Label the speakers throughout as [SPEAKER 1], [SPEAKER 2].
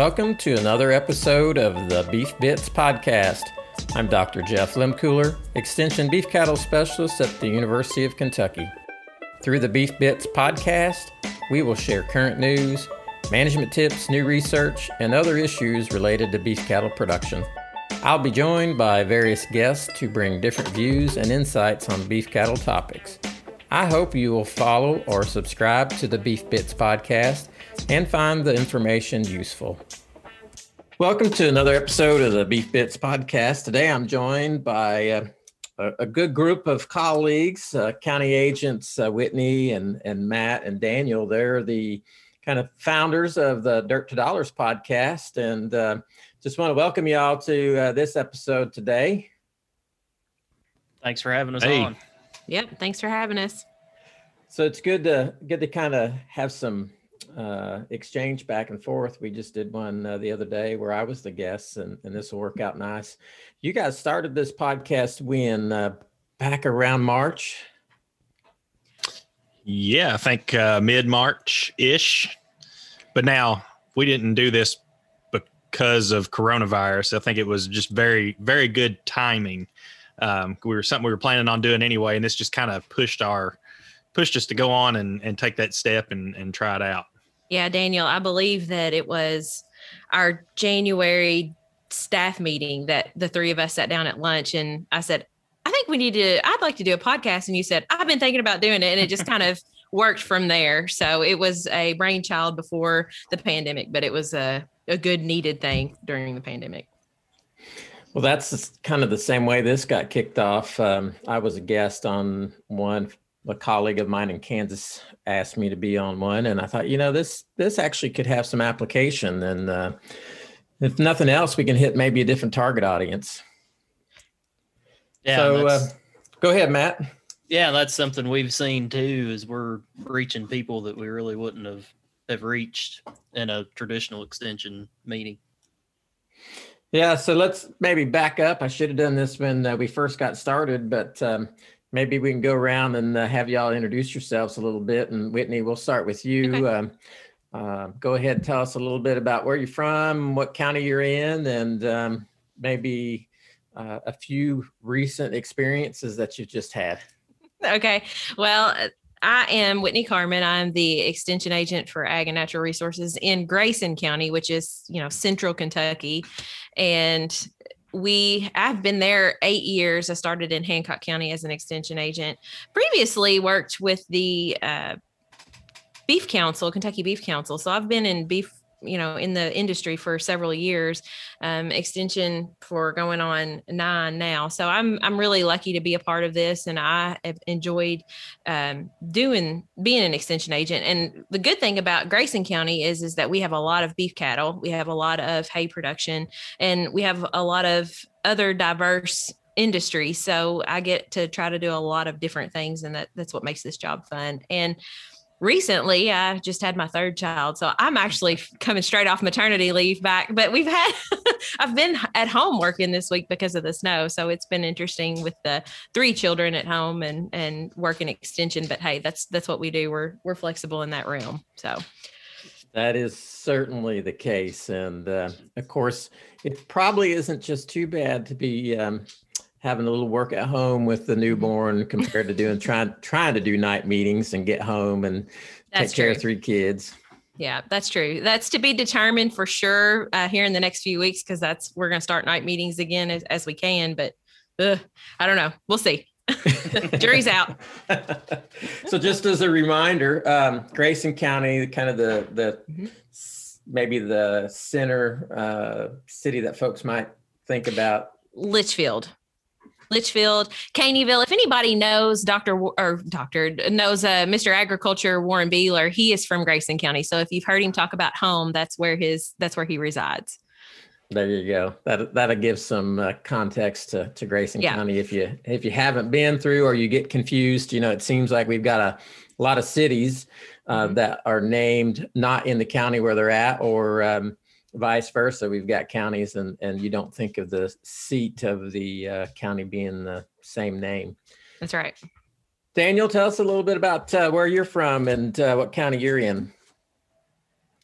[SPEAKER 1] Welcome to another episode of the Beef Bits Podcast. I'm Dr. Jeff Lehmkuhler, Extension Beef Cattle Specialist at the University of Kentucky. Through the Beef Bits Podcast, we will share current news, management tips, new research, and other issues related to beef cattle production. I'll be joined by various guests to bring different views and insights on beef cattle topics. I hope you will follow or subscribe to the Beef Bits podcast and find the information useful. Welcome to another episode of the Beef Bits podcast. Today I'm joined by uh, a, a, good group of colleagues, uh, county agents uh, Whitney and, and Matt and Daniel. They're the kind of founders of the Dirt to Dollars podcast. And uh, just want to welcome you all to uh, this episode today.
[SPEAKER 2] Thanks for having us hey. on.
[SPEAKER 3] Yep. Thanks for having us.
[SPEAKER 1] So it's good to good to kind of have some uh, exchange back and forth. We just did one uh, the other day where I was the guest, and, and this will work out nice. You guys started this podcast when uh, back around March.
[SPEAKER 4] Yeah, I think uh, mid March ish. But now we didn't do this because of coronavirus. I think it was just very, very good timing. Um, we were something we were planning on doing anyway, and this just kind of pushed our pushed us to go on and, and take that step and, and try it out.
[SPEAKER 3] Yeah, Daniel, I believe that it was our January staff meeting that the three of us sat down at lunch and I said, I think we need to, I'd like to do a podcast. And you said, I've been thinking about doing it. And it just kind of worked from there. So it was a brainchild before the pandemic, but it was a, a good needed thing during the pandemic.
[SPEAKER 1] Well, that's kind of the same way this got kicked off. Um, I was a guest on one. A colleague of mine in Kansas asked me to be on one, and I thought, you know, this this actually could have some application. And uh, if nothing else, we can hit maybe a different target audience. Yeah. So, uh, go ahead, Matt.
[SPEAKER 2] Yeah, that's something we've seen too. Is we're reaching people that we really wouldn't have have reached in a traditional extension meeting.
[SPEAKER 1] Yeah, so let's maybe back up. I should have done this when uh, we first got started, but um, maybe we can go around and uh, have y'all introduce yourselves a little bit. And Whitney, we'll start with you. Okay. Um, uh, go ahead tell us a little bit about where you're from, what county you're in, and um, maybe uh, a few recent experiences that you've just had.
[SPEAKER 3] Okay. Well, I am Whitney Carmen. I'm the extension agent for Ag and Natural Resources in Grayson County, which is, you know, central Kentucky. And we I've been there 8 years. I started in Hancock County as an extension agent. Previously worked with the uh, Beef Council, Kentucky Beef Council. So I've been in beef you know in the industry for several years um, extension for going on nine now. So i'm i'm really lucky to be a part of this and i have enjoyed um, doing being an extension agent. And the good thing about grayson county is is that we have a lot of beef cattle. We have a lot of hay production and we have a lot of other diverse industry so i get to try to do a lot of different things and that that's what makes this job fun. And recently i just had my third child so i'm actually coming straight off maternity leave back but we've had i've been at home working this week because of the snow so it's been interesting with the three children at home and and working extension but hey that's that's what we do. We're we're flexible in that realm so.
[SPEAKER 1] That is certainly the case and uh, of course it probably isn't just too bad to be um, having a little work at home with the newborn compared to doing trying trying to do night meetings and get home and that's take true. care of three kids.
[SPEAKER 3] Yeah, that's true. That's to be determined for sure uh, here in the next few weeks because that's we're going to start night meetings again as, as we can. But uh, I don't know. We'll see. Jury's out.
[SPEAKER 1] so, just as a reminder, um, Grayson County, kind of the the mm-hmm. maybe the center uh, city that folks might think about.
[SPEAKER 3] Leitchfield. Leitchfield, Caneyville. If anybody knows Dr. or Dr. knows uh, Mr. Agriculture Warren Beeler, he is from Grayson County. So if you've heard him talk about home, that's where his that's where he resides.
[SPEAKER 1] There you go. That that'll give some uh, context to, to Grayson yeah. County if you if you haven't been through or you get confused. You know, it seems like we've got a, a lot of cities uh, mm-hmm. that are named not in the county where they're at, or um, vice versa. We've got counties, and and you don't think of the seat of the uh, county being the same name.
[SPEAKER 3] That's right.
[SPEAKER 1] Daniel, tell us a little bit about uh, where you're from and uh, what county you're in.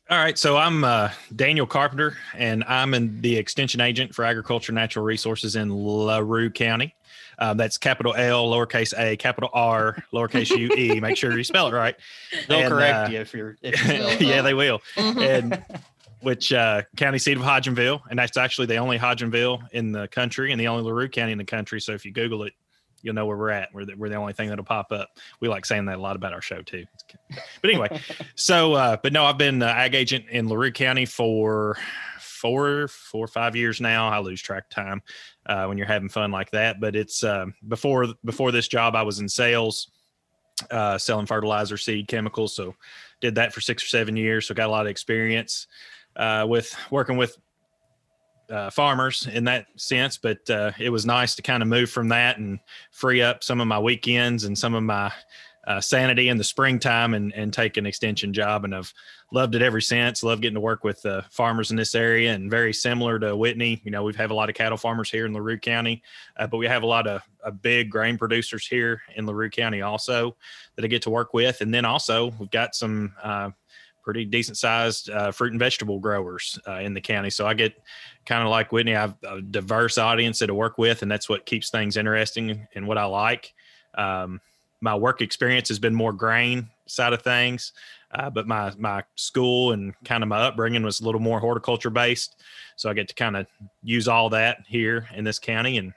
[SPEAKER 4] All right, so I'm uh, Daniel Carpenter, and I'm in the extension agent for Agriculture Natural Resources in LaRue County. Uh, that's capital L, lowercase a, capital R, lowercase u e. Make sure you spell it right.
[SPEAKER 2] They'll
[SPEAKER 4] And,
[SPEAKER 2] correct
[SPEAKER 4] uh,
[SPEAKER 2] you if you're. If you spell
[SPEAKER 4] yeah, they will.
[SPEAKER 3] Mhm.
[SPEAKER 4] And which uh, county seat of Hodgenville, and that's actually the only Hodgenville in the country and the only LaRue County in the country. So if you Google it, you'll know where we're at. We're the, we're the only thing that'll pop up. We like saying that a lot about our show too. But anyway, so uh, but no, I've been uh, ag agent in LaRue County for four, four or five years now. I lose track of time uh, when you're having fun like that. But it's uh, before before this job, I was in sales, uh, selling fertilizer, seed, chemicals. So did that for six or seven years. So got a lot of experience uh, with working with uh, farmers in that sense. But uh, it was nice to kind of move from that and free up some of my weekends and some of my uh, sanity in the springtime and, and take an extension job. And I've loved it ever since. Love getting to work with uh, farmers in this area and very similar to Whitney. You know, we've have a lot of cattle farmers here in LaRue County, uh, but we have a lot of, of big grain producers here in LaRue County also that I get to work with. And then also we've got some uh, pretty decent sized uh, fruit and vegetable growers uh, in the county. So I get kind of like Whitney, I've a diverse audience that I work with, and that's what keeps things interesting and what I like. Um, my work experience has been more grain side of things, uh, but my my school and kind of my upbringing was a little more horticulture based. So I get to kind of use all that here in this county, and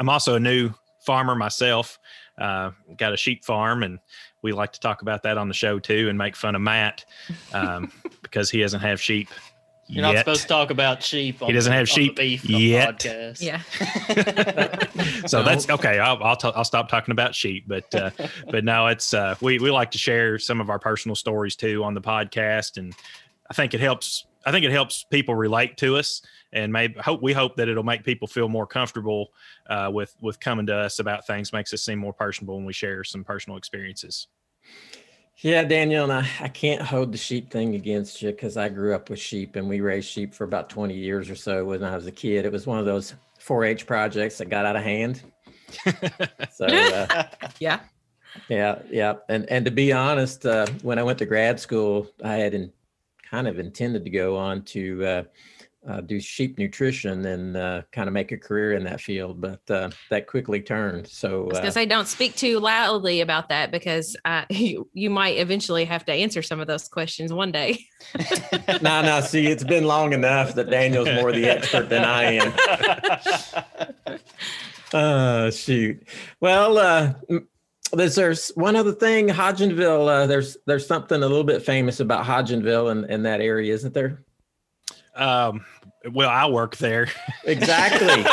[SPEAKER 4] I'm also a new farmer myself. Uh, got a sheep farm, and we like to talk about that on the show too, and make fun of Matt um, because he doesn't have sheep.
[SPEAKER 2] You're not supposed to talk about sheep. On
[SPEAKER 4] He doesn't
[SPEAKER 2] the-
[SPEAKER 4] have
[SPEAKER 2] on the
[SPEAKER 4] sheep
[SPEAKER 2] beef
[SPEAKER 4] yet.
[SPEAKER 2] Podcast.
[SPEAKER 3] Yeah.
[SPEAKER 4] so
[SPEAKER 1] No.
[SPEAKER 4] that's okay. I'll I'll, t- I'll stop talking about sheep, but uh, but no, it's uh, we we like to share some of our personal stories too on the podcast, and I think it helps. I think it helps people relate to us, and maybe hope we hope that it'll make people feel more comfortable uh, with with coming to us about things. Makes us seem more personable when we share some personal experiences.
[SPEAKER 1] Yeah, Daniel, and I, I can't hold the sheep thing against you because I grew up with sheep and we raised sheep for about 20 years or so when I was a kid. It was one of those 4 H projects that got out of hand. So, uh,
[SPEAKER 3] Yeah.
[SPEAKER 1] yeah, yeah. And, and to be honest, uh, when I went to grad school, I had in, kind of intended to go on to uh, uh, do sheep nutrition and uh, kind of make a career in that field, but uh, that quickly turned. So,
[SPEAKER 3] I
[SPEAKER 1] uh,
[SPEAKER 3] say, don't speak too loudly about that because uh, you, you might eventually have to answer some of those questions one day.
[SPEAKER 1] no, no. See, it's been long enough that Daniel's more the expert than I am. Oh, shoot. Well, uh, there's, there's one other thing, Hodgenville. Uh, there's there's something a little bit famous about Hodgenville and, and that area, isn't there?
[SPEAKER 4] Um, well, I work there.
[SPEAKER 1] Exactly.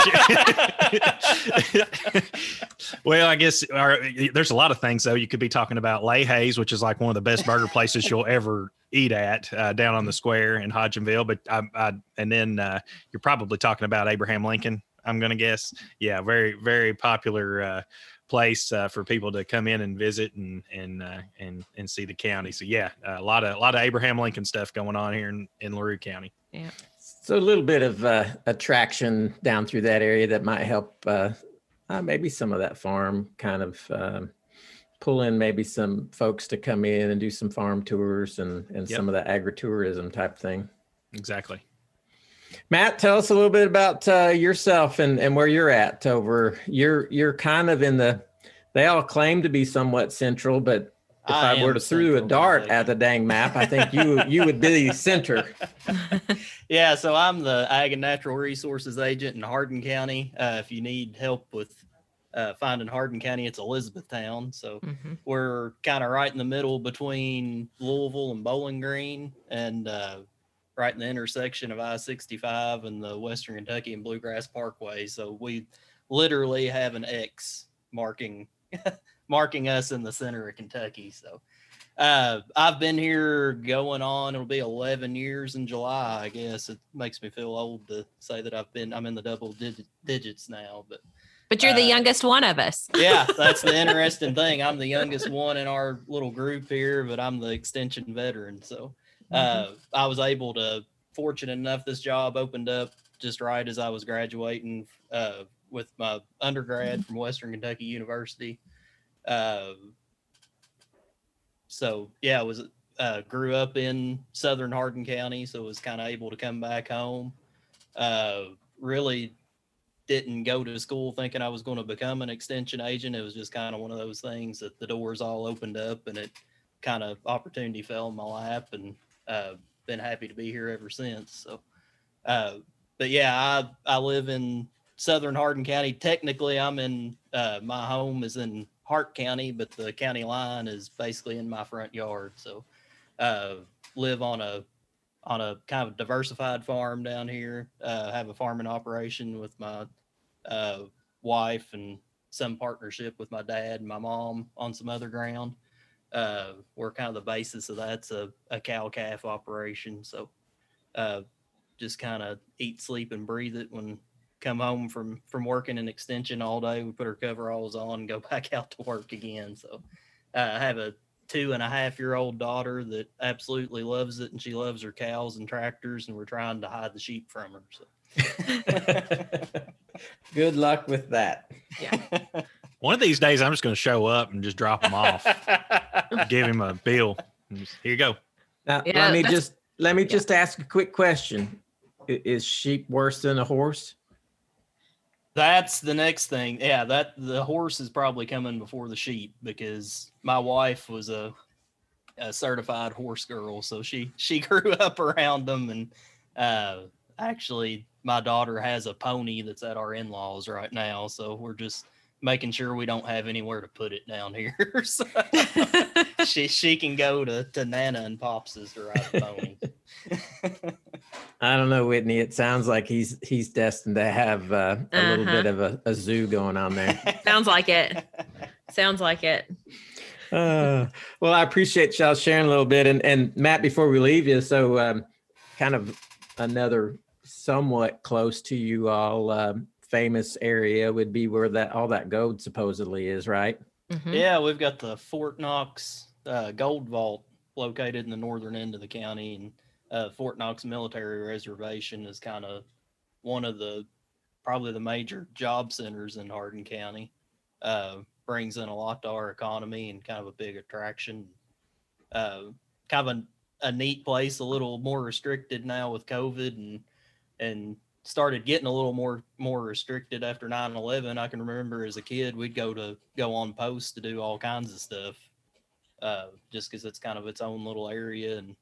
[SPEAKER 4] well, I guess our, there's a lot of things though. You could be talking about Hayes, which is like one of the best burger places you'll ever eat at uh, down on the square in Hodgenville. But I, I and then uh, you're probably talking about Abraham Lincoln. I'm gonna guess. Yeah, very very popular uh, place uh, for people to come in and visit and and uh, and and see the county. So yeah, a lot of a lot of Abraham Lincoln stuff going on here in, in Larue County.
[SPEAKER 1] So a little bit of uh, attraction down through that area that might help uh, uh, maybe some of that farm kind of um, pull in maybe some folks to come in and do some farm tours and and
[SPEAKER 4] Yep.
[SPEAKER 1] some of the agritourism type thing.
[SPEAKER 4] Exactly.
[SPEAKER 1] Matt, tell us a little bit about uh, yourself and, and where you're at over. You're you're kind of in the. They all claim to be somewhat central, but if I,
[SPEAKER 2] am
[SPEAKER 1] were to throw a dart at the dang map, I think you you would be the center.
[SPEAKER 2] Yeah, so I'm the Ag and Natural Resources Agent in Hardin County. Uh, if you need help with uh, finding Hardin County, it's Elizabethtown. So
[SPEAKER 3] Mhm.
[SPEAKER 2] we're kind of right in the middle between Louisville and Bowling Green, and uh, right in the intersection of I-65 and the Western Kentucky and Bluegrass Parkway. So we literally have an X marking marking us in the center of Kentucky. So uh, I've been here going on. It'll be 11 years in July. I guess it makes me feel old to say that I've been. I'm in the double dig- digits now, but
[SPEAKER 3] But you're the
[SPEAKER 2] Uh,
[SPEAKER 3] youngest one of us.
[SPEAKER 2] yeah, that's the interesting thing. I'm the youngest one in our little group here, but I'm the extension veteran. So uh, I was able to, fortunate enough, this job opened up just right as I was graduating uh, with my undergrad from Western Kentucky University. Uh, so yeah, it was uh, grew up in southern Hardin County, so was kind of able to come back home. Uh, really didn't go to school thinking I was going to become an extension agent. It was just kind of one of those things that the doors all opened up and it kind of opportunity fell in my lap and uh, been happy to be here ever since. So, uh, but yeah, I, I live in southern Hardin County. Technically, I'm in uh, my home is in Hart County, but the county line is basically in my front yard. So, uh, live on a on a kind of diversified farm down here. Uh, have a farming operation with my uh, wife and some partnership with my dad and my mom on some other ground. Uh, we're kind of the basis of that's a, a cow calf operation. So, uh, just kind of eat, sleep, and breathe it when come home from from working an extension all day. We put our coveralls on and go back out to work again. So uh, I have a two and a half year old daughter that absolutely loves it, and she loves her cows and tractors, and we're trying to hide the sheep from her. So.
[SPEAKER 1] Good luck with that.
[SPEAKER 3] Yeah.
[SPEAKER 4] One of these days, I'm just going to show up and just drop him off, give him a bill. just, Here you go.
[SPEAKER 1] Now,
[SPEAKER 3] Yeah,
[SPEAKER 1] let me just let me just ask a quick question. Is sheep worse than a horse?
[SPEAKER 2] That's the next thing. Yeah, that the horse is probably coming before the sheep because my wife was a, a certified horse girl, so she she grew up around them, and uh, actually, my daughter has a pony that's at our in laws right now, so we're just making sure we don't have anywhere to put it down here. so she she can go to to Nana and Pops's to ride the pony.
[SPEAKER 1] I don't know, Whitney. It sounds like he's he's destined to have uh, a little
[SPEAKER 3] Uh-huh.
[SPEAKER 1] bit of a, a zoo going on there.
[SPEAKER 3] Sounds like it. Sounds like it.
[SPEAKER 1] Uh, well, I appreciate y'all sharing a little bit. And and Matt, before we leave you, so um, kind of another somewhat close to you all um, famous area would be where that all that gold supposedly is, right?
[SPEAKER 3] Mhm.
[SPEAKER 2] Yeah, we've got the Fort Knox uh, Gold Vault located in the northern end of the county, and uh, Fort Knox Military Reservation is kind of one of the probably the major job centers in Hardin County. Uh, brings in a lot to our economy and kind of a big attraction. Uh, kind of a, a neat place, a little more restricted now with COVID and and started getting a little more more restricted after 9-11 i can remember as a kid we'd go to go on post to do all kinds of stuff uh just because it's kind of its own little area and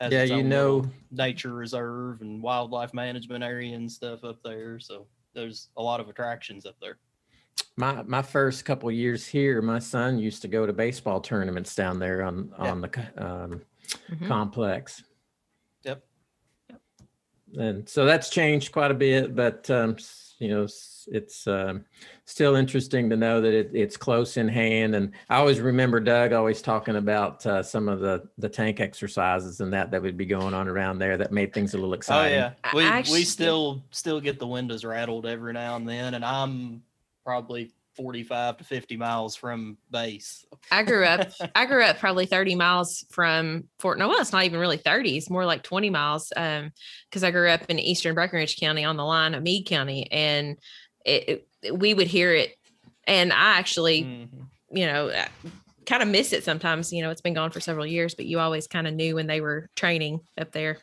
[SPEAKER 2] has
[SPEAKER 1] yeah,
[SPEAKER 2] its
[SPEAKER 1] you
[SPEAKER 2] own
[SPEAKER 1] know,
[SPEAKER 2] little nature reserve and wildlife management area and stuff up there so there's a lot of attractions up there
[SPEAKER 1] my my first couple years here, my son used to go to baseball tournaments down there on
[SPEAKER 2] Yeah.
[SPEAKER 1] on the co- um,
[SPEAKER 3] Mhm.
[SPEAKER 1] complex.
[SPEAKER 2] Yep.
[SPEAKER 1] And so that's changed quite a bit, but um, s- you know, s- it's um, still interesting to know that it, it's close in hand. And I always remember Doug always talking about uh, some of the the tank exercises and that that would be going on around there that made things a little exciting.
[SPEAKER 2] oh
[SPEAKER 1] exciting.
[SPEAKER 2] yeah we,
[SPEAKER 3] I actu-
[SPEAKER 2] we still still get the windows rattled every now and then and i'm probably 45 to 50 miles from base
[SPEAKER 3] I grew up. I grew up probably 30 miles from Fort. No, well, it's not even really 30. It's more like 20 miles. Um, because I grew up in eastern Breckinridge County on the line of Meade County, and it, it- we would hear it. And I actually,
[SPEAKER 2] Mhm.
[SPEAKER 3] you know, kind of miss it sometimes. You know, it's been gone for several years, but you always kind of knew when they were training up there.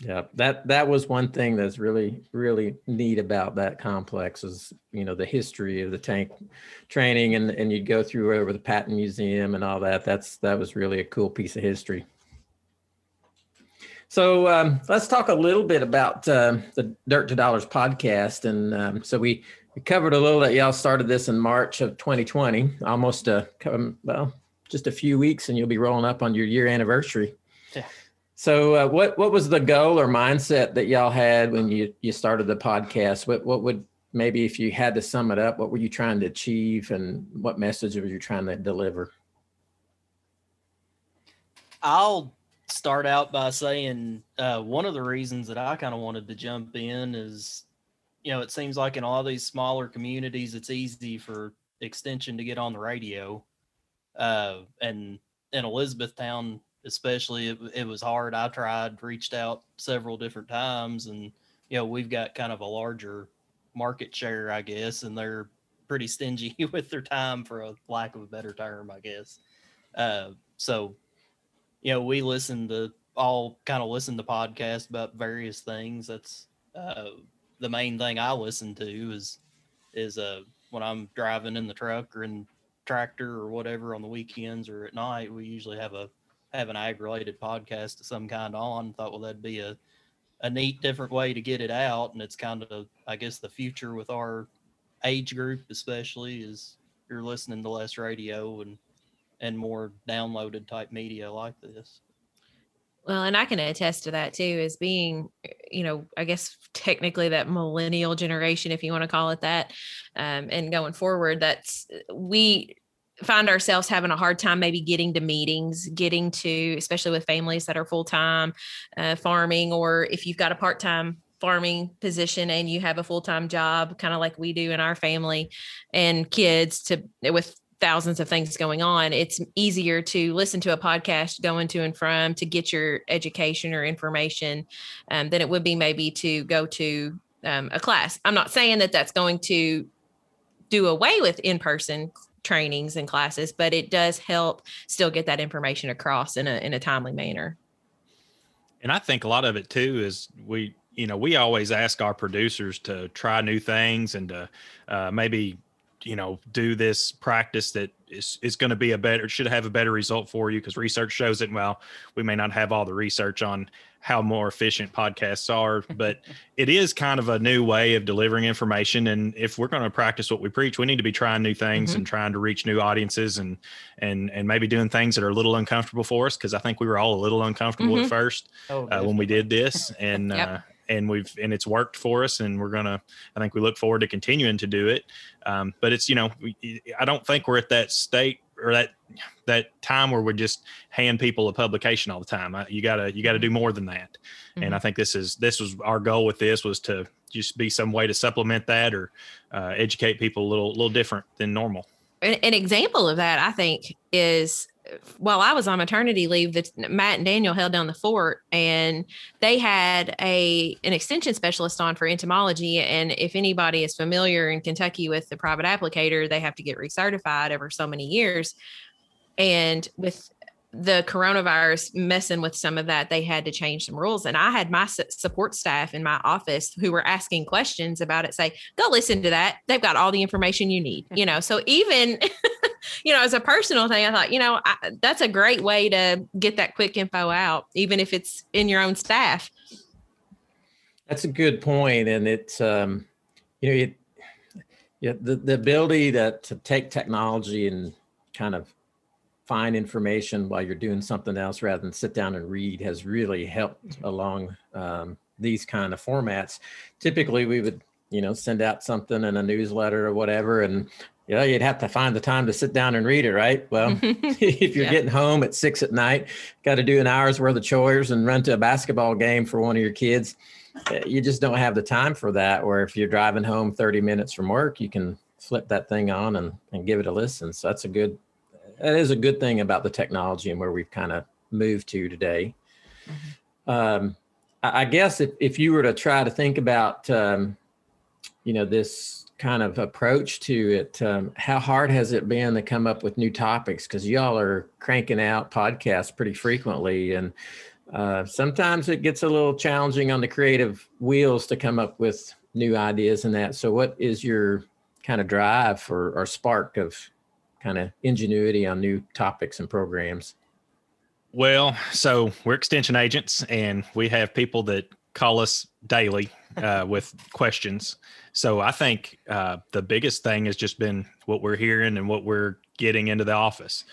[SPEAKER 1] Yeah, that that was one thing that's really really neat about that complex is you know the history of the tank training and and you'd go through over the Patton Museum and all that. That's that was really a cool piece of history. So um, let's talk a little bit about um the Dirt to Dollars podcast, and um, so we we covered a little that y'all started this in March of 2020, almost a um, well just a few weeks, and you'll be rolling up on your year anniversary.
[SPEAKER 2] Yeah.
[SPEAKER 1] So, uh, what what was the goal or mindset that y'all had when you you started the podcast? What what would maybe if you had to sum it up, what were you trying to achieve, and what message were you trying to deliver?
[SPEAKER 2] I'll start out by saying uh, one of the reasons that I kind of wanted to jump in is, you know, it seems like in all these smaller communities, it's easy for extension to get on the radio. Uh, and in Elizabethtown, especially, it, it was hard. I tried, reached out several different times, and, you know, we've got kind of a larger market share, I guess, and they're pretty stingy with their time, for a lack of a better term, I guess. Uh, so, you know, we listen to all kind of listen to podcasts about various things. That's uh, the main thing I listen to is is uh when I'm driving in the truck or in tractor or whatever on the weekends or at night. We usually have a have an ag related podcast of some kind on. Thought well that'd be a a neat different way to get it out, and it's kind of I guess the future with our age group especially is you're listening to less radio and and more downloaded type media like this.
[SPEAKER 3] Well, and I can attest to that too, as being, you know, I guess technically that millennial generation, if you want to call it that, um, and going forward, that's we find ourselves having a hard time maybe getting to meetings, getting to, especially with families that are full time uh, farming, or if you've got a part time farming position and you have a full time job, kind of like we do in our family, and kids to with thousands of things going on, it's easier to listen to a podcast going to and from to get your education or information um, than it would be maybe to go to um, a class. I'm not saying that that's going to do away with in person trainings and classes, but it does help still get that information across in a in a timely manner.
[SPEAKER 4] And I think a lot of it too is we, you know, we always ask our producers to try new things and to uh, maybe you know do this practice that is, is going to be a better should have a better result for you because research shows it well we may not have all the research on how more efficient podcasts are but it is kind of a new way of delivering information and if we're going to practice what we preach we need to be trying new things mm-hmm. and trying to reach new audiences and and and maybe doing things that are a little uncomfortable for us because i think we were all a little uncomfortable mm-hmm. at first oh, uh, when we did this and yep. uh, and we've and it's worked for us and we're gonna i think we look forward to continuing to do it. Um, but it's you know we, i don't think we're at that state or that that time where we just hand people a publication all the time. You gotta you gotta do more than that. Mm-hmm. and i think this is this was our goal with this was to just be some way to supplement that or uh, educate people a little little different than normal.
[SPEAKER 3] An, an example of that i think is while I was on maternity leave, Matt and Daniel held down the fort, and they had a an extension specialist on for entomology. And if anybody is familiar in Kentucky with the private applicator, they have to get recertified over so many years. And with the coronavirus messing with some of that, they had to change some rules. And I had my support staff in my office who were asking questions about it say, go listen to that. They've got all the information you need, you know. So even, you know, as a personal thing, I thought, you know, I, that's a great way to get that quick info out, even if it's in your own staff.
[SPEAKER 1] That's a good point. And it's, um, you know, it, yeah, the, the ability to, to take technology and kind of find information while you're doing something else rather than sit down and read has really helped mm-hmm. along um, these kind of formats. Typically, we would, you know, send out something in a newsletter or whatever, and you know, you'd have to find the time to sit down and read it, right? Well, if you're yeah. getting home at six at night, got to do an hour's worth of chores and run to a basketball game for one of your kids, eh, you just don't have the time for that. Or if you're driving home 30 minutes from work, you can flip that thing on and, and give it a listen. So that's a good that is a good thing about the technology and where we've kind of moved to today. Mm-hmm. Um, I, I, guess if, if you were to try to think about, um, you know, this kind of approach to it, um, how hard has it been to come up with new topics? Because y'all are cranking out podcasts pretty frequently, and uh, sometimes it gets a little challenging on the creative wheels to come up with new ideas and that. So, what is your kind of drive for or spark of kind of ingenuity on new topics and programs?
[SPEAKER 4] Well, so we're extension agents and we have people that call us daily uh, with questions. So I think uh, the biggest thing has just been what we're hearing and what we're getting into the office.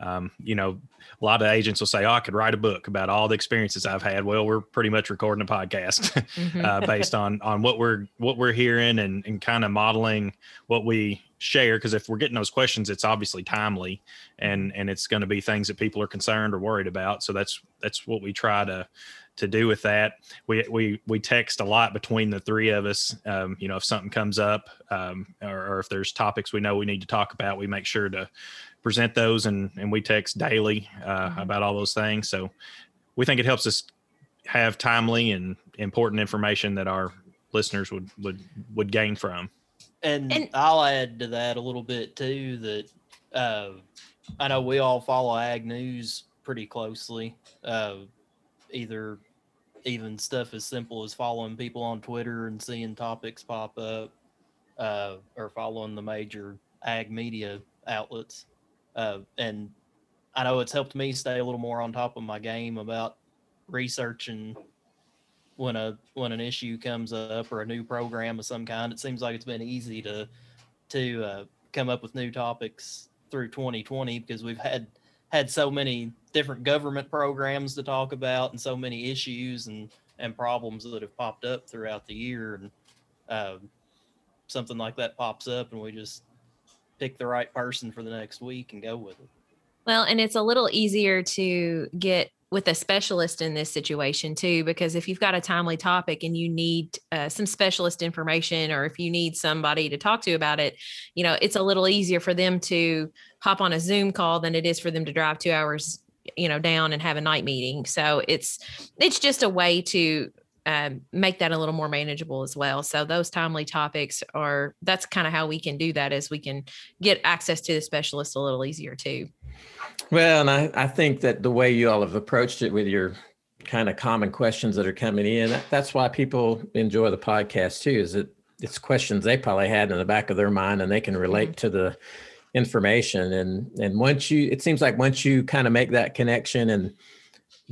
[SPEAKER 4] Um, you know, a lot of agents will say, "Oh, I could write a book about all the experiences I've had." Well, we're pretty much recording a podcast mm-hmm. uh, based on on what we're what we're hearing and and kind of modeling what we share. Because if we're getting those questions, it's obviously timely and and it's going to be things that people are concerned or worried about. So that's that's what we try to to do with that. We we we text a lot between the three of us. Um, you know, if something comes up um, or, or, if there's topics we know we need to talk about, we make sure to present those and and we text daily uh, mm-hmm. about all those things. So we think it helps us have timely and important information that our listeners would would would gain from.
[SPEAKER 2] And, and I'll add to that a little bit too that uh, I know we all follow ag news pretty closely. Uh, either even stuff as simple as following people on Twitter and seeing topics pop up, uh, or following the major ag media outlets. Uh, and I know it's helped me stay a little more on top of my game about researching when a when an issue comes up or a new program of some kind. It seems like it's been easy to to uh, come up with new topics through 2020 because we've had had so many different government programs to talk about and so many issues and and problems that have popped up throughout the year and uh, something like that pops up and we just pick the right person for the next week and go with it
[SPEAKER 3] well and it's a little easier to get with a specialist in this situation too because if you've got a timely topic and you need uh, some specialist information or if you need somebody to talk to about it you know it's a little easier for them to hop on a zoom call than it is for them to drive two hours you know down and have a night meeting. So it's it's just a way to um, make that a little more manageable as well so those timely topics are that's kind of how we can do that is we can get access to the specialist a little easier too
[SPEAKER 1] well, and I, I think that the way you all have approached it with your kind of common questions that are coming in, that's why people enjoy the podcast too, is it it's questions they probably had in the back of their mind and they can relate mm-hmm. to the information. And and once you it seems like once you kind of make that connection and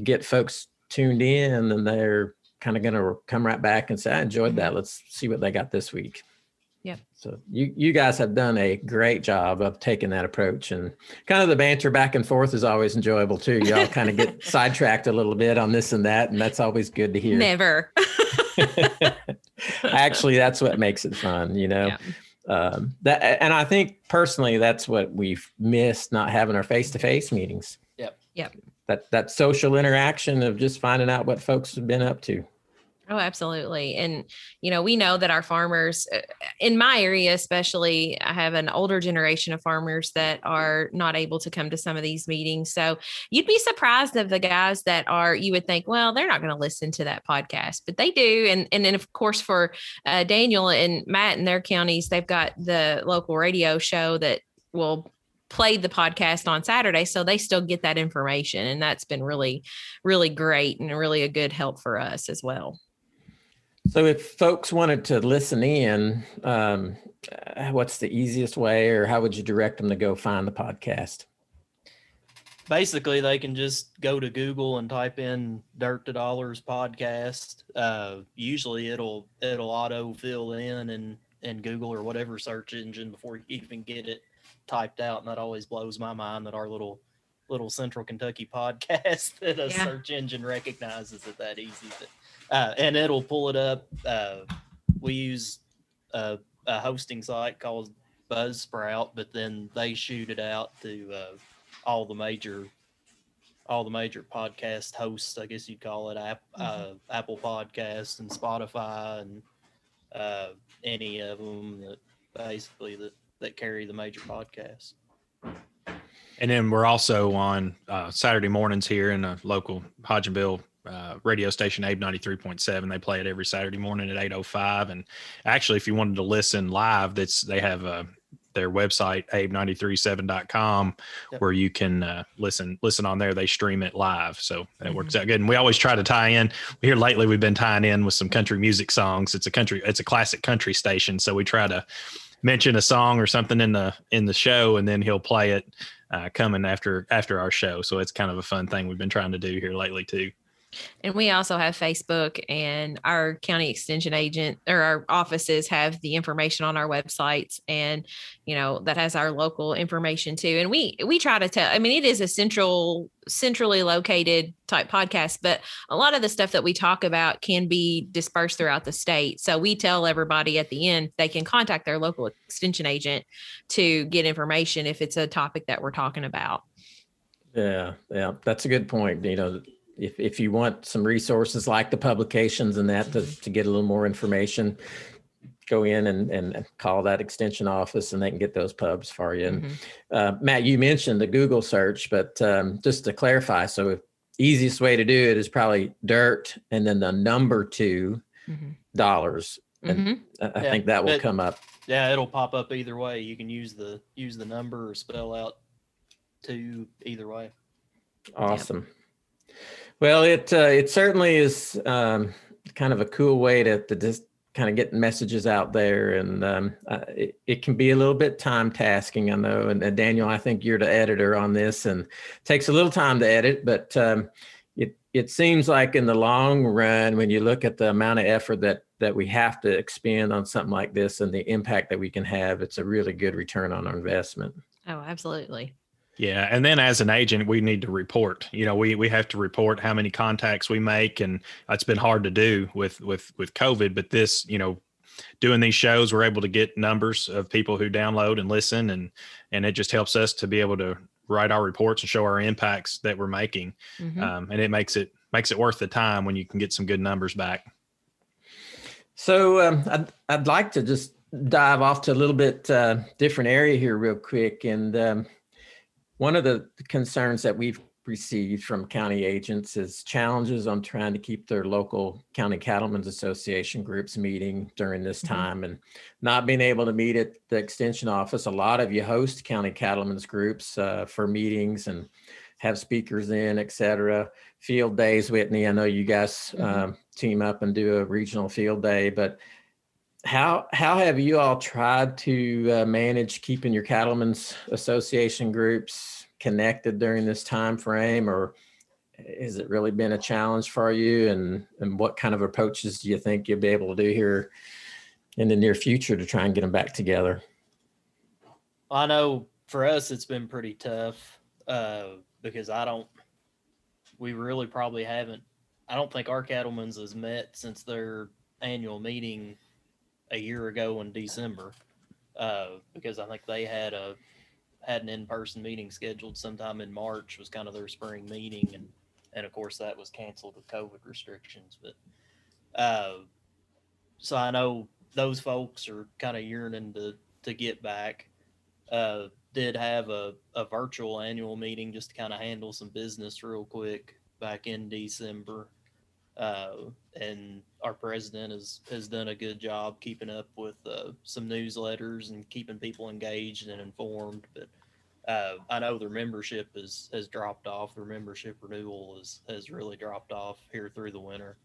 [SPEAKER 1] get folks tuned in and they're kind of gonna come right back and say, I enjoyed that. Mm-hmm. Let's see what they got this week.
[SPEAKER 3] Yeah.
[SPEAKER 1] So you you guys have done a great job of taking that approach and kind of the banter back and forth is always enjoyable too. Y'all kind of get sidetracked a little bit on this and that, and that's always good to hear.
[SPEAKER 3] Never.
[SPEAKER 1] Actually, that's what makes it fun, you know. Yeah. Um, that and I think personally that's what we've missed not having our face to face meetings.
[SPEAKER 2] Yep.
[SPEAKER 3] Yep.
[SPEAKER 1] That that social interaction of just finding out what folks have been up to.
[SPEAKER 3] Oh, absolutely. And, you know, we know that our farmers uh, in my area, especially, I have an older generation of farmers that are not able to come to some of these meetings. So you'd be surprised of the guys that are, you would think, well, they're not going to listen to that podcast, but they do. And, and then, of course, for uh, Daniel and Matt in their counties, they've got the local radio show that will play the podcast on Saturday. So they still get that information. And that's been really, really great and really a good help for us as well.
[SPEAKER 1] So, if folks wanted to listen in, um, uh, what's the easiest way, or how would you direct them to go find the podcast?
[SPEAKER 2] Basically, they can just go to Google and type in "Dirt to Dollars" podcast. Uh, usually, it'll it'll auto fill in and and Google or whatever search engine before you even get it typed out, and that always blows my mind that our little little Central Kentucky podcast that a yeah. search engine recognizes it that easy. But uh, and it'll pull it up. Uh, we use a, a, hosting site called Buzzsprout, but then they shoot it out to uh, all the major all the major podcast hosts, I guess you'd call it, App, uh, mm-hmm. Apple Podcasts and Spotify and uh, any of them that basically that that carry the major podcasts.
[SPEAKER 4] And then we're also on uh, Saturday mornings here in a local Hodgenville uh, radio station Abe 93.7 they play it every Saturday morning at 805 and actually if you wanted to listen live that's they have uh, their website abe937.com yep. where you can uh, listen listen on there. They stream it live. So that mm-hmm. works out good. And we always try to tie in here lately we've been tying in with some country music songs. It's a country it's a classic country station. So we try to mention a song or something in the in the show and then he'll play it uh, coming after after our show. So it's kind of a fun thing we've been trying to do here lately too
[SPEAKER 3] and we also have Facebook, and our county extension agent or our offices have the information on our websites, and you know that has our local information too. And we we try to tell. I mean, it is a central, centrally located type podcast, but a lot of the stuff that we talk about can be dispersed throughout the state. So we tell everybody at the end they can contact their local extension agent to get information if it's a topic that we're talking about.
[SPEAKER 1] Yeah, yeah, that's a good point. You know if, if you want some resources like the publications and that to, to get a little more information, go in and, and call that extension office and they can get those pubs for you. And mm-hmm. uh, Matt, you mentioned the Google search, but um, just to clarify, so easiest way to do it is probably dirt and then the number 2 mm-hmm. dollars. And mm-hmm. I yeah, think that will it, come up.
[SPEAKER 2] Yeah, it'll pop up either way. You can use the use the number or spell out two either way.
[SPEAKER 1] Awesome. Well, it uh, it certainly is um, kind of a cool way to, to just kind of get messages out there, and um, uh, it, it can be a little bit time tasking, I know. And Daniel, I think you're the editor on this, and takes a little time to edit, but um, it it seems like in the long run, when you look at the amount of effort that that we have to expend on something like this and the impact that we can have, it's a really good return on our investment.
[SPEAKER 3] Oh, absolutely.
[SPEAKER 4] Yeah, and then as an agent, we need to report. You know, we we have to report how many contacts we make, and it's been hard to do with with with COVID. But this, you know, doing these shows, we're able to get numbers of people who download and listen, and and it just helps us to be able to write our reports and show our impacts that we're making,
[SPEAKER 3] Mhm.
[SPEAKER 4] um, and it makes it makes it worth the time when you can get some good numbers back.
[SPEAKER 1] So um, I'd, I'd like to just dive off to a little bit uh, different area here real quick. And um, one of the concerns that we've received from county agents is challenges on trying to keep their local county cattlemen's association groups meeting during this
[SPEAKER 3] Mhm.
[SPEAKER 1] time and not being able to meet at the extension office. A lot of you host county cattlemen's groups uh, for meetings and have speakers in, et cetera. Field days, Whitney. I know you guys
[SPEAKER 3] Mhm.
[SPEAKER 1] um, team up and do a regional field day, but how how have you all tried to uh, manage keeping your cattlemen's association groups connected during this time frame, or has it really been a challenge for you? And and what kind of approaches do you think you'll be able to do here in the near future to try and get them back together?
[SPEAKER 2] I know for us it's been pretty tough uh, because I don't. We really probably haven't. I don't think our cattlemen's has met since their annual meeting a year ago in December, uh, because I think they had a had an in person meeting scheduled sometime in March. Was kind of their spring meeting, and and of course that was canceled with COVID restrictions. But uh, so I know those folks are kind of yearning to to get back uh, did have a, a virtual annual meeting just to kind of handle some business real quick back in December. Uh, and our president has, has done a good job keeping up with uh, some newsletters and keeping people engaged and informed. But uh, I know their membership is, has dropped off. Their membership renewal is, has really dropped off here through the winter.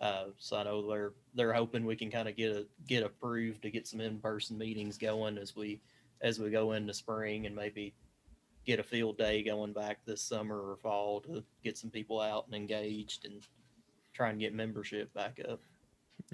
[SPEAKER 2] Uh, so I know they're they're hoping we can kind of get a get approved to get some in person meetings going as we as we go into spring and maybe get a field day going back this summer or fall to get some people out and engaged and try and get membership back up.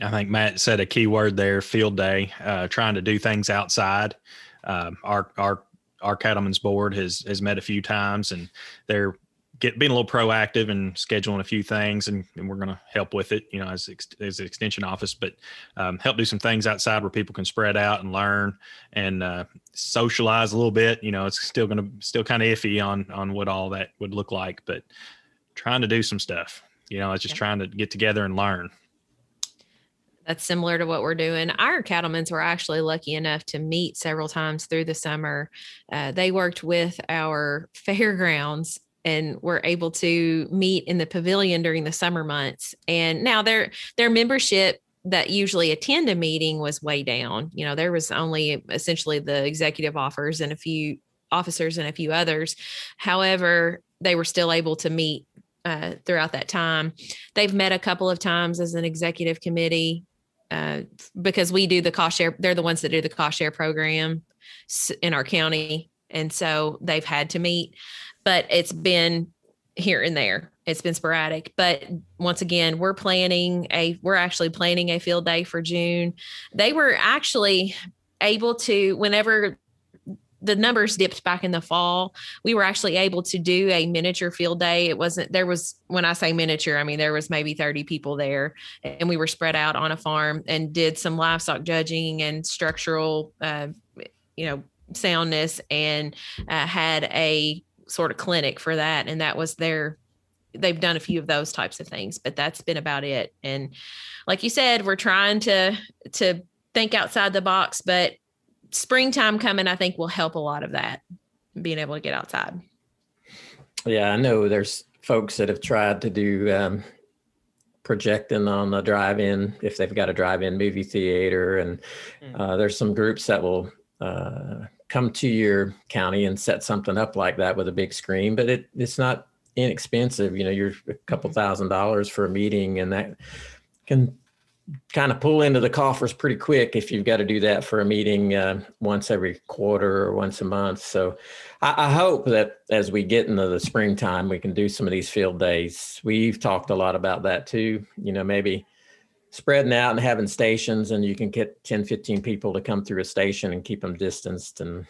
[SPEAKER 4] I think Matt said a key word there: field day. Uh, trying to do things outside. Um, our our our cattlemen's board has has met a few times, and they're get being a little proactive and scheduling a few things, and, and we're going to help with it. You know, as ex, as an extension office, but um, help do some things outside where people can spread out and learn and uh, socialize a little bit. You know, it's still going to still kind of iffy on on what all that would look like, but trying to do some stuff. You know, it's just
[SPEAKER 3] Yeah.
[SPEAKER 4] trying to get together and learn.
[SPEAKER 3] That's similar to what we're doing. Our cattlemen's were actually lucky enough to meet several times through the summer. Uh, they worked with our fairgrounds and were able to meet in the pavilion during the summer months. And now their their membership that usually attend a meeting was way down. You know, there was only essentially the executive offers and a few officers and a few others. However, they were still able to meet uh, throughout that time. They've met a couple of times as an executive committee uh, because we do the cost share. They're the ones that do the cost share program in our county, and so they've had to meet. But it's been here and there. It's been sporadic. But once again, we're planning a. We're actually planning a field day for June. They were actually able to whenever the numbers dipped back in the fall. We were actually able to do a miniature field day. It wasn't there was when i say miniature i mean there was maybe 30 people there and we were spread out on a farm and did some livestock judging and structural uh, you know soundness and uh, had a sort of clinic for that and that was their they've done a few of those types of things but that's been about it. And like you said we're trying to to think outside the box but springtime coming i think will help a lot of that being able to get outside
[SPEAKER 1] Yeah, I know there's folks that have tried to do um, projecting on the drive-in if they've got a drive-in movie theater, and
[SPEAKER 2] Mm.
[SPEAKER 1] uh, there's some groups that will uh, come to your county and set something up like that with a big screen. But it it's not inexpensive. You know, you're a couple thousand dollars for a meeting, and that can kind of pull into the coffers pretty quick if you've got to do that for a meeting uh, once every quarter or once a month. So I, I, hope that as we get into the springtime, we can do some of these field days. We've talked a lot about that too. You know, maybe spreading out and having stations and you can get 10, 15 people to come through a station and keep them distanced. And,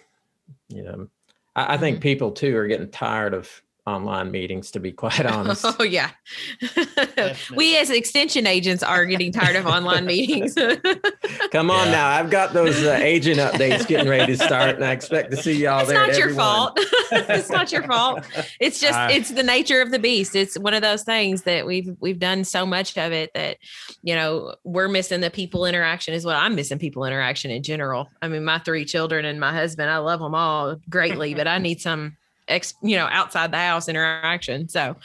[SPEAKER 1] you know, I, I think mm-hmm. people too are getting tired of online meetings to be quite honest.
[SPEAKER 3] oh yeah. We as extension agents are getting tired of online meetings.
[SPEAKER 1] Come on yeah. now i've got those uh, agent updates getting ready to start and i expect to see y'all
[SPEAKER 3] it's
[SPEAKER 1] there
[SPEAKER 3] not your fault. It's not your fault. It's just uh, it's the nature of the beast. It's one of those things that we've we've done so much of it that you know we're missing the people interaction as well i'm missing people interaction in general. I mean my three children and my husband i love them all greatly but i need some ex, you know, outside the house interaction. So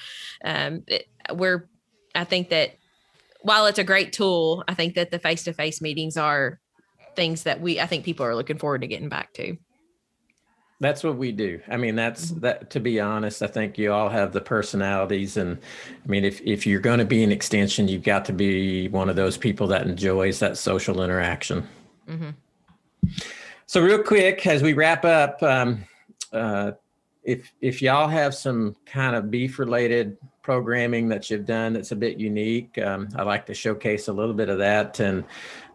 [SPEAKER 3] um, it, we're, I think that while it's a great tool, I think that the face to face meetings are things that we, I think people are looking forward to getting back to.
[SPEAKER 1] That's what we do. I mean, that's mm-hmm. that. To be honest, I think you all have the personalities, and I mean, if if you're going to be an extension, you've got to be one of those people that enjoys that social interaction. Mm-hmm. So, real quick, as we wrap up, um, uh, if if y'all have some kind of beef related programming that you've done that's a bit unique, um, I like to showcase a little bit of that and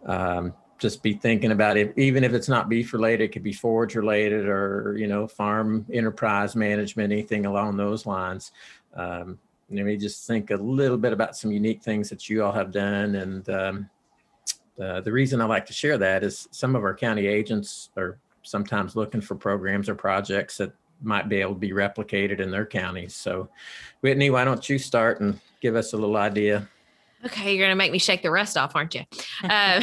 [SPEAKER 1] um, just be thinking about it. Even if it's not beef related, it could be forage related or you know farm enterprise management, anything along those lines. Um, let me just think a little bit about some unique things that you all have done and. Um, uh, the reason I like to share that is some of our county agents are sometimes looking for programs or projects that might be able to be replicated in their counties. So, Whitney, why don't you start and give us a little idea?
[SPEAKER 3] Okay, you're going to make me shake the rust off, aren't you? uh,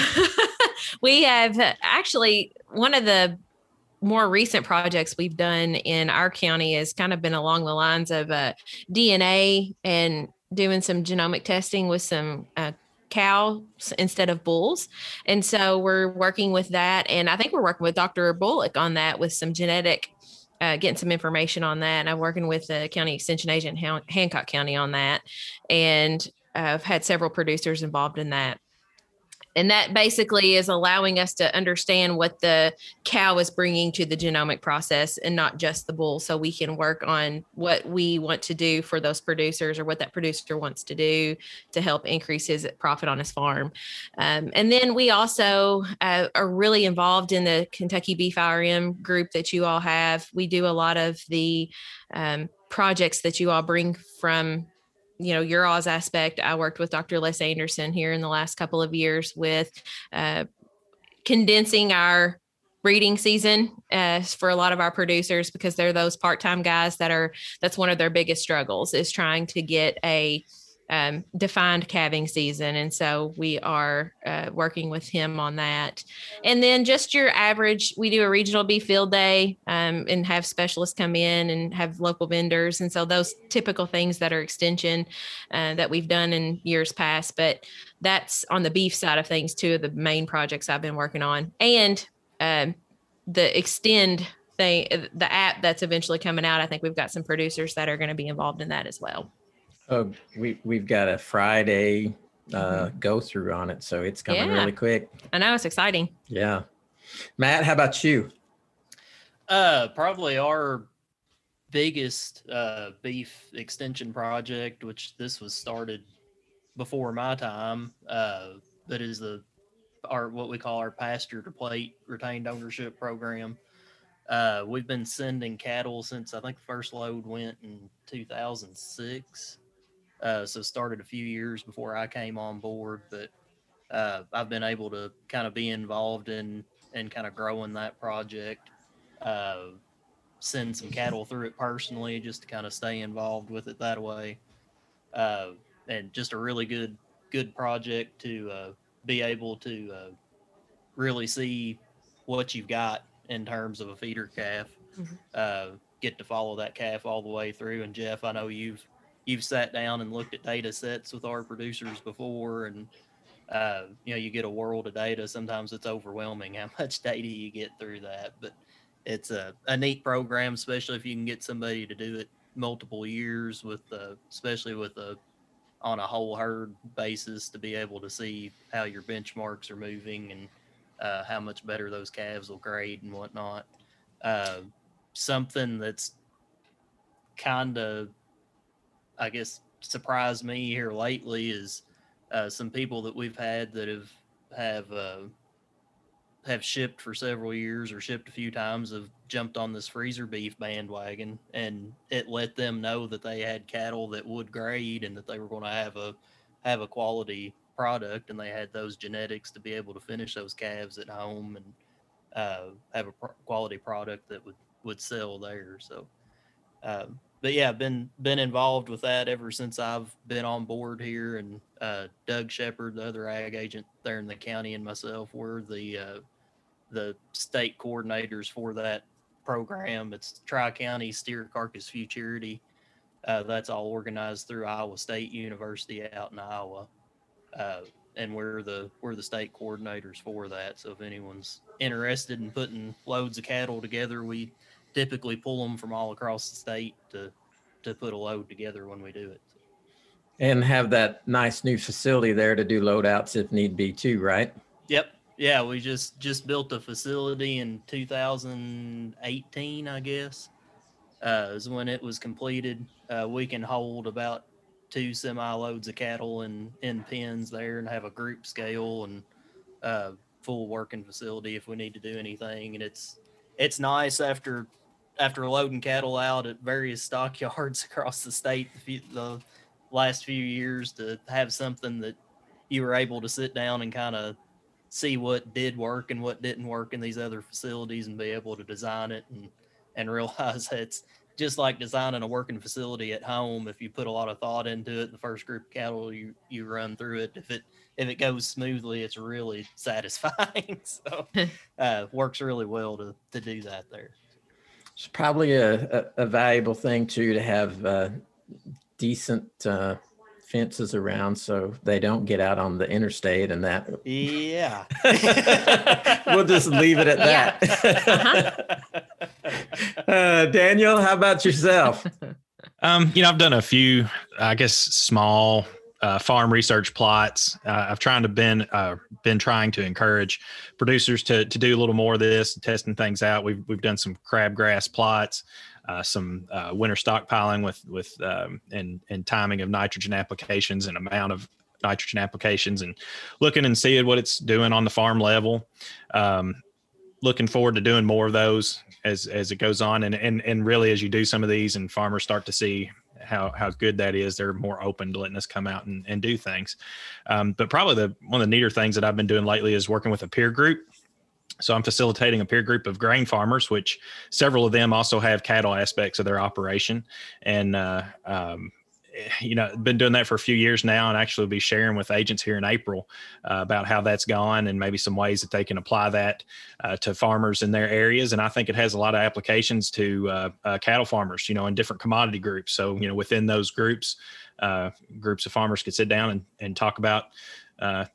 [SPEAKER 3] we have actually one of the more recent projects we've done in our county has kind of been along the lines of uh, DNA and doing some genomic testing with some uh, cows instead of bulls. And so we're working with that. And I think we're working with Dr. Bullock on that with some genetic uh, getting some information on that. And I'm working with the county extension agent Han- Hancock County on that, and I've had several producers involved in that and that basically is allowing us to understand what the cow is bringing to the genomic process and not just the bull. So we can work on what we want to do for those producers or what that producer wants to do to help increase his profit on his farm. Um, and then we also uh, are really involved in the kentucky beef irm group that you all have. We do a lot of the um, projects that you all bring from you know your Oz aspect. I worked with Dr. Les Anderson here in the last couple of years with uh, condensing our breeding season uh, for a lot of our producers because they're those part-time guys that are that's one of their biggest struggles is trying to get a um, defined calving season. And so we are uh, working with him on that. And then just your average, we do a regional beef field day um, and have specialists come in and have local vendors. And so those typical things that are extension uh, that we've done in years past. But that's on the beef side of things, two of the main projects I've been working on. And um, the extend thing, the app that's eventually coming out, I think we've got some producers that are going to be involved in that as well.
[SPEAKER 1] Oh, we we've got a Friday uh, mm-hmm. go through on it, so it's coming yeah. really quick.
[SPEAKER 3] I know it's exciting.
[SPEAKER 1] Yeah, Matt, how about you?
[SPEAKER 2] Uh, probably our biggest uh, beef extension project, which this was started before my time, uh, that is the our what we call our pasture to plate retained ownership program. Uh, we've been sending cattle since I think the first load went in 2006. Uh, so started a few years before I came on board, but uh, I've been able to kind of be involved in and kind of growing that project. Uh, send some cattle through it personally, just to kind of stay involved with it that way. Uh, and just a really good good project to uh, be able to uh, really see what you've got in terms of a feeder calf. Mm-hmm. get to follow that calf all the way through. And Jeff, I know you've you've sat down and looked at data sets with our producers before and uh, you know you get a world of data sometimes it's overwhelming how much data you get through that but it's a, a neat program especially if you can get somebody to do it multiple years with uh, especially with a on a whole herd basis to be able to see how your benchmarks are moving and uh, how much better those calves will grade and whatnot. Uh, something that's kind of, I guess, surprised me here lately is uh, some people that we've had that have have uh, have shipped for several years or shipped a few times have jumped on this freezer beef bandwagon and it let them know that they had cattle that would grade and that they were going to have a have a quality product and they had those genetics to be able to finish those calves at home and uh, have a pro- quality product that would would sell there. So um, but yeah been been involved with that ever since i've been on board here and uh, doug shepard the other ag agent there in the county and myself were the uh, the state coordinators for that program. It's Tri County Steer Carcass Futurity. Uh, that's all organized through Iowa State University out in Iowa, uh, and we're the we're the state coordinators for that. So if anyone's interested in putting loads of cattle together, we typically pull them from all across the state to to put a load together when we do it.
[SPEAKER 1] And have that nice new facility there to do loadouts if need be too, right?
[SPEAKER 2] Yep, yeah, we just just built a facility in 2018, I guess. Uh, is when it was completed. Uh, we can hold about two semi loads of cattle in in pens there, and have a group scale and uh, full working facility if we need to do anything. And it's it's nice after after loading cattle out at various stockyards across the state the, the last few years to have something that you were able to sit down and kind of see what did work and what didn't work in these other facilities and be able to design it and and realize it's just like designing a working facility at home. If you put a lot of thought into it the first group of cattle you you run through it if it if it goes smoothly it's really satisfying. So uh works really well to to do that there
[SPEAKER 1] it's probably a, a, a valuable thing too to have uh, decent uh, fences around so they don't get out on the interstate and that.
[SPEAKER 2] Yeah.
[SPEAKER 1] we'll just leave it at that. Uh-huh. uh, Daniel, how about yourself?
[SPEAKER 4] Um, you know, I've done a few, I guess, small uh, farm research plots. Uh, I've tried to been uh, been trying to encourage producers to to do a little more of this, testing things out. We've we've done some crabgrass plots uh, some uh, winter stockpiling with with um, and and timing of nitrogen applications and amount of nitrogen applications and looking and seeing what it's doing on the farm level. Um, looking forward to doing more of those as as it goes on and and and really as you do some of these and farmers start to see how how good that is they're more open to letting us come out and, and do things. Um, but probably the one of the neater things that i've been doing lately is working with a peer group. So I'm facilitating a peer group of grain farmers, which several of them also have cattle aspects of their operation, and uh, um, you know been doing that for a few years now, and actually be sharing with agents here in April uh, about how that's gone and maybe some ways that they can apply that uh, to farmers in their areas. And I think it has a lot of applications to uh, uh, cattle farmers, you know, in different commodity groups. So you know within those groups, uh, groups of farmers could sit down and, and talk about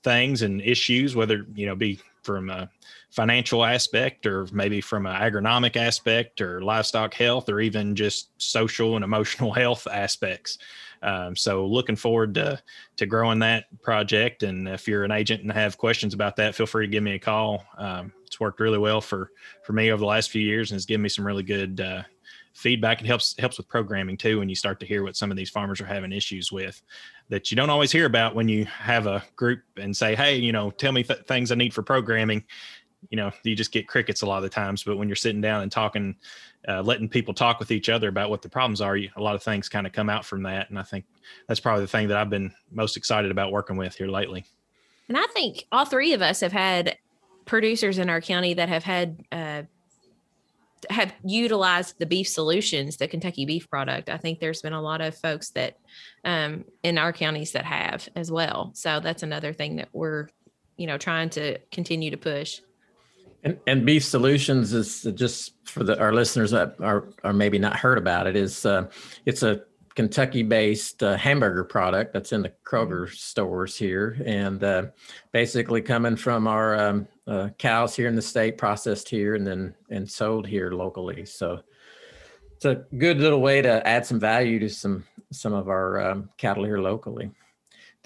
[SPEAKER 4] things and issues, whether you know be from a financial aspect or maybe from an agronomic aspect or livestock health or even just social and emotional health aspects. Um, so looking forward to to growing that project. And if you're an agent and have questions about that, feel free to give me a call. Um, it's worked really well for for me over the last few years and has given me some really good uh, feedback. It helps helps with programming too when you start to hear what some of these farmers are having issues with that you don't always hear about when you have a group and say, "Hey, you know, tell me th- things I need for programming." You know you just get crickets a lot of the times but when you're sitting down and talking uh, letting people talk with each other about what the problems are you, a lot of things kind of come out from that. And i think that's probably the thing that i've been most excited about working with here lately.
[SPEAKER 3] And i think all three of us have had producers in our county that have had uh, have utilized the beef solutions the kentucky beef product. I think there's been a lot of folks that um, in our counties that have as well. So that's another thing that we're you know trying to continue to push
[SPEAKER 1] and, and Beef Solutions is just for the, our listeners that are, are maybe not heard about it is uh, it's a Kentucky-based uh, hamburger product that's in the Kroger mm-hmm. stores here, and uh, basically coming from our um, uh, cows here in the state, processed here, and then and sold here locally. So it's a good little way to add some value to some some of our um, cattle here locally.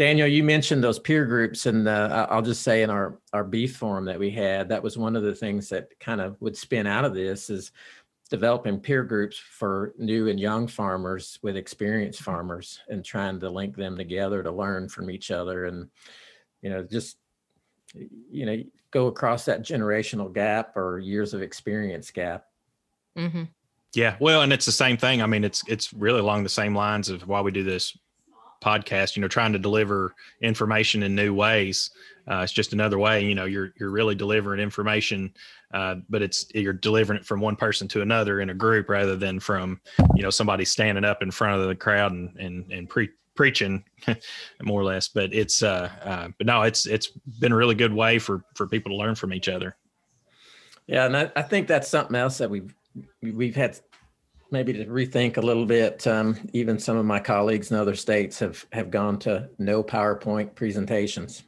[SPEAKER 1] Daniel, you mentioned those peer groups, and uh, I'll just say in our our beef forum that we had, that was one of the things that kind of would spin out of this is developing peer groups for new and young farmers with experienced farmers, and trying to link them together to learn from each other, and you know just you know go across that generational gap or years of experience gap.
[SPEAKER 3] Mm-hmm.
[SPEAKER 4] Yeah, well, and it's the same thing. I mean, it's it's really along the same lines of why we do this podcast. You know, trying to deliver information in new ways. Uh, it's just another way. You know, you're you're really delivering information, uh, but it's you're delivering it from one person to another in a group rather than from you know somebody standing up in front of the crowd and and and pre- preaching more or less. But it's uh, uh, but no, it's it's been a really good way for for people to learn from each other.
[SPEAKER 1] Yeah, and I, I think that's something else that we've we've had maybe to rethink a little bit. Um, even some of my colleagues in other states have have gone to no PowerPoint presentations,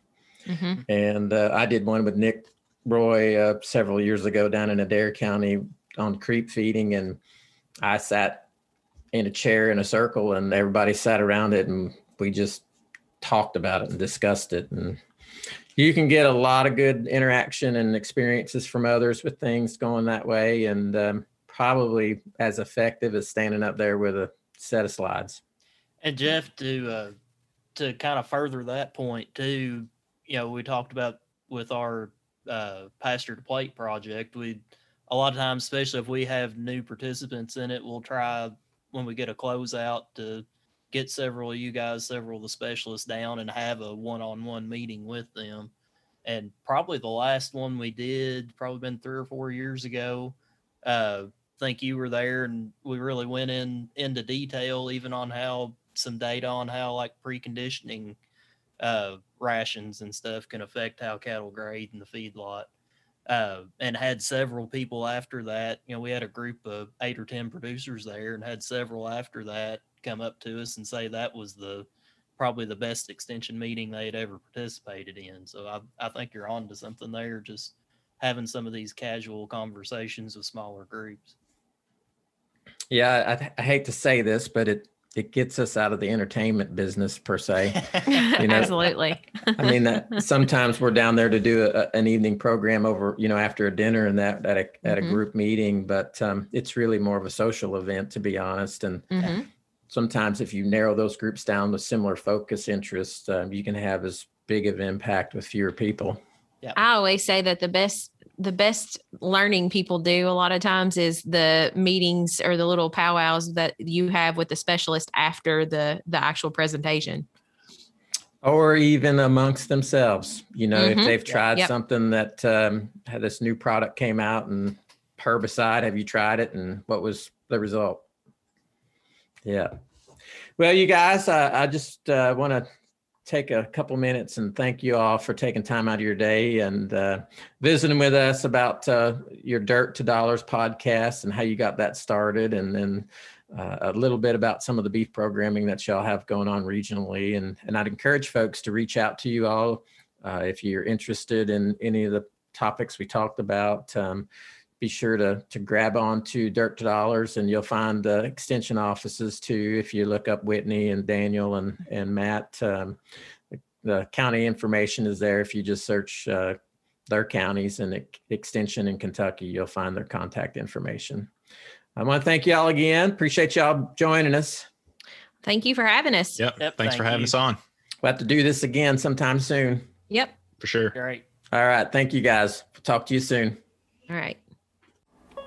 [SPEAKER 3] Mm-hmm.
[SPEAKER 1] and uh, I did one with Nick Roy uh, several years ago down in Adair County on creep feeding, and I sat in a chair in a circle, and everybody sat around it, and we just talked about it and discussed it, and you can get a lot of good interaction and experiences from others with things going that way, and um, probably as effective as standing up there with a set of slides.
[SPEAKER 2] And Jeff, to uh, to kind of further that point too, you know, we talked about with our uh, pasture to plate project. We a lot of times, especially if we have new participants in it, we'll try when we get a closeout to get several of you guys, several of the specialists down and have a one-on-one meeting with them. And probably the last one we did, probably been three or four years ago. Uh, think you were there, and we really went in into detail, even on how some data on how like preconditioning uh, rations and stuff can affect how cattle grade in the feedlot. Uh, and had several people after that. You know, we had a group of eight or ten producers there, and had several after that come up to us and say that was the probably the best extension meeting they had ever participated in. So I I think you're on to something there. Just having some of these casual conversations with smaller groups.
[SPEAKER 1] Yeah, I, I hate to say this, but it it gets us out of the entertainment business per se. You know,
[SPEAKER 3] Absolutely.
[SPEAKER 1] I mean, that sometimes we're down there to do a, an evening program over, you know, after a dinner and that at a at a
[SPEAKER 3] Mhm.
[SPEAKER 1] group meeting, but um, it's really more of a social event, to be honest. And
[SPEAKER 3] hmm
[SPEAKER 1] sometimes, if you narrow those groups down with similar focus interests, um, you can have as big of impact with fewer people.
[SPEAKER 3] I always say that the best the best learning people do a lot of times is the meetings or the little powwows that you have with the specialist after the the actual presentation.
[SPEAKER 1] or even amongst themselves you know if
[SPEAKER 3] Mhm.
[SPEAKER 1] they've tried
[SPEAKER 3] Yep.
[SPEAKER 1] something that um, had this new product came out and herbicide have you tried it and what was the result yeah well you guys i, I just uh, want to take a couple minutes and thank you all for taking time out of your day and uh, visiting with us about uh, your dirt to dollars podcast and how you got that started and then uh, a little bit about some of the beef programming that y'all have going on regionally. And, and I'd encourage folks to reach out to you all uh, if you're interested in any of the topics we talked about. Um, be sure to, to grab on to Dirt to Dollars and you'll find the extension offices too. If you look up Whitney and Daniel and, and Matt, um, the, the county information is there. If you just search uh, their counties and extension in Kentucky, you'll find their contact information. I want to thank y'all again. Appreciate y'all joining us.
[SPEAKER 3] Thank you for having us.
[SPEAKER 4] Yep.
[SPEAKER 2] Yep,
[SPEAKER 4] Thanks for having
[SPEAKER 2] you.
[SPEAKER 4] us on
[SPEAKER 1] We'll have to do this again sometime soon.
[SPEAKER 3] Yep.
[SPEAKER 4] for sure.
[SPEAKER 2] Great.
[SPEAKER 1] All right. Thank you guys. Talk to you soon.
[SPEAKER 3] All right.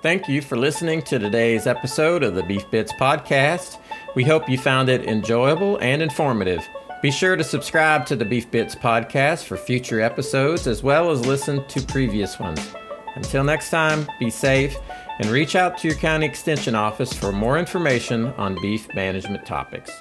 [SPEAKER 1] Thank you for listening to today's episode of the Beef Bits Podcast. We hope you found it enjoyable and informative. Be sure to subscribe to the Beef Bits Podcast for future episodes as well as listen to previous ones. Until next time, be safe and reach out to your county extension office for more information on beef management topics.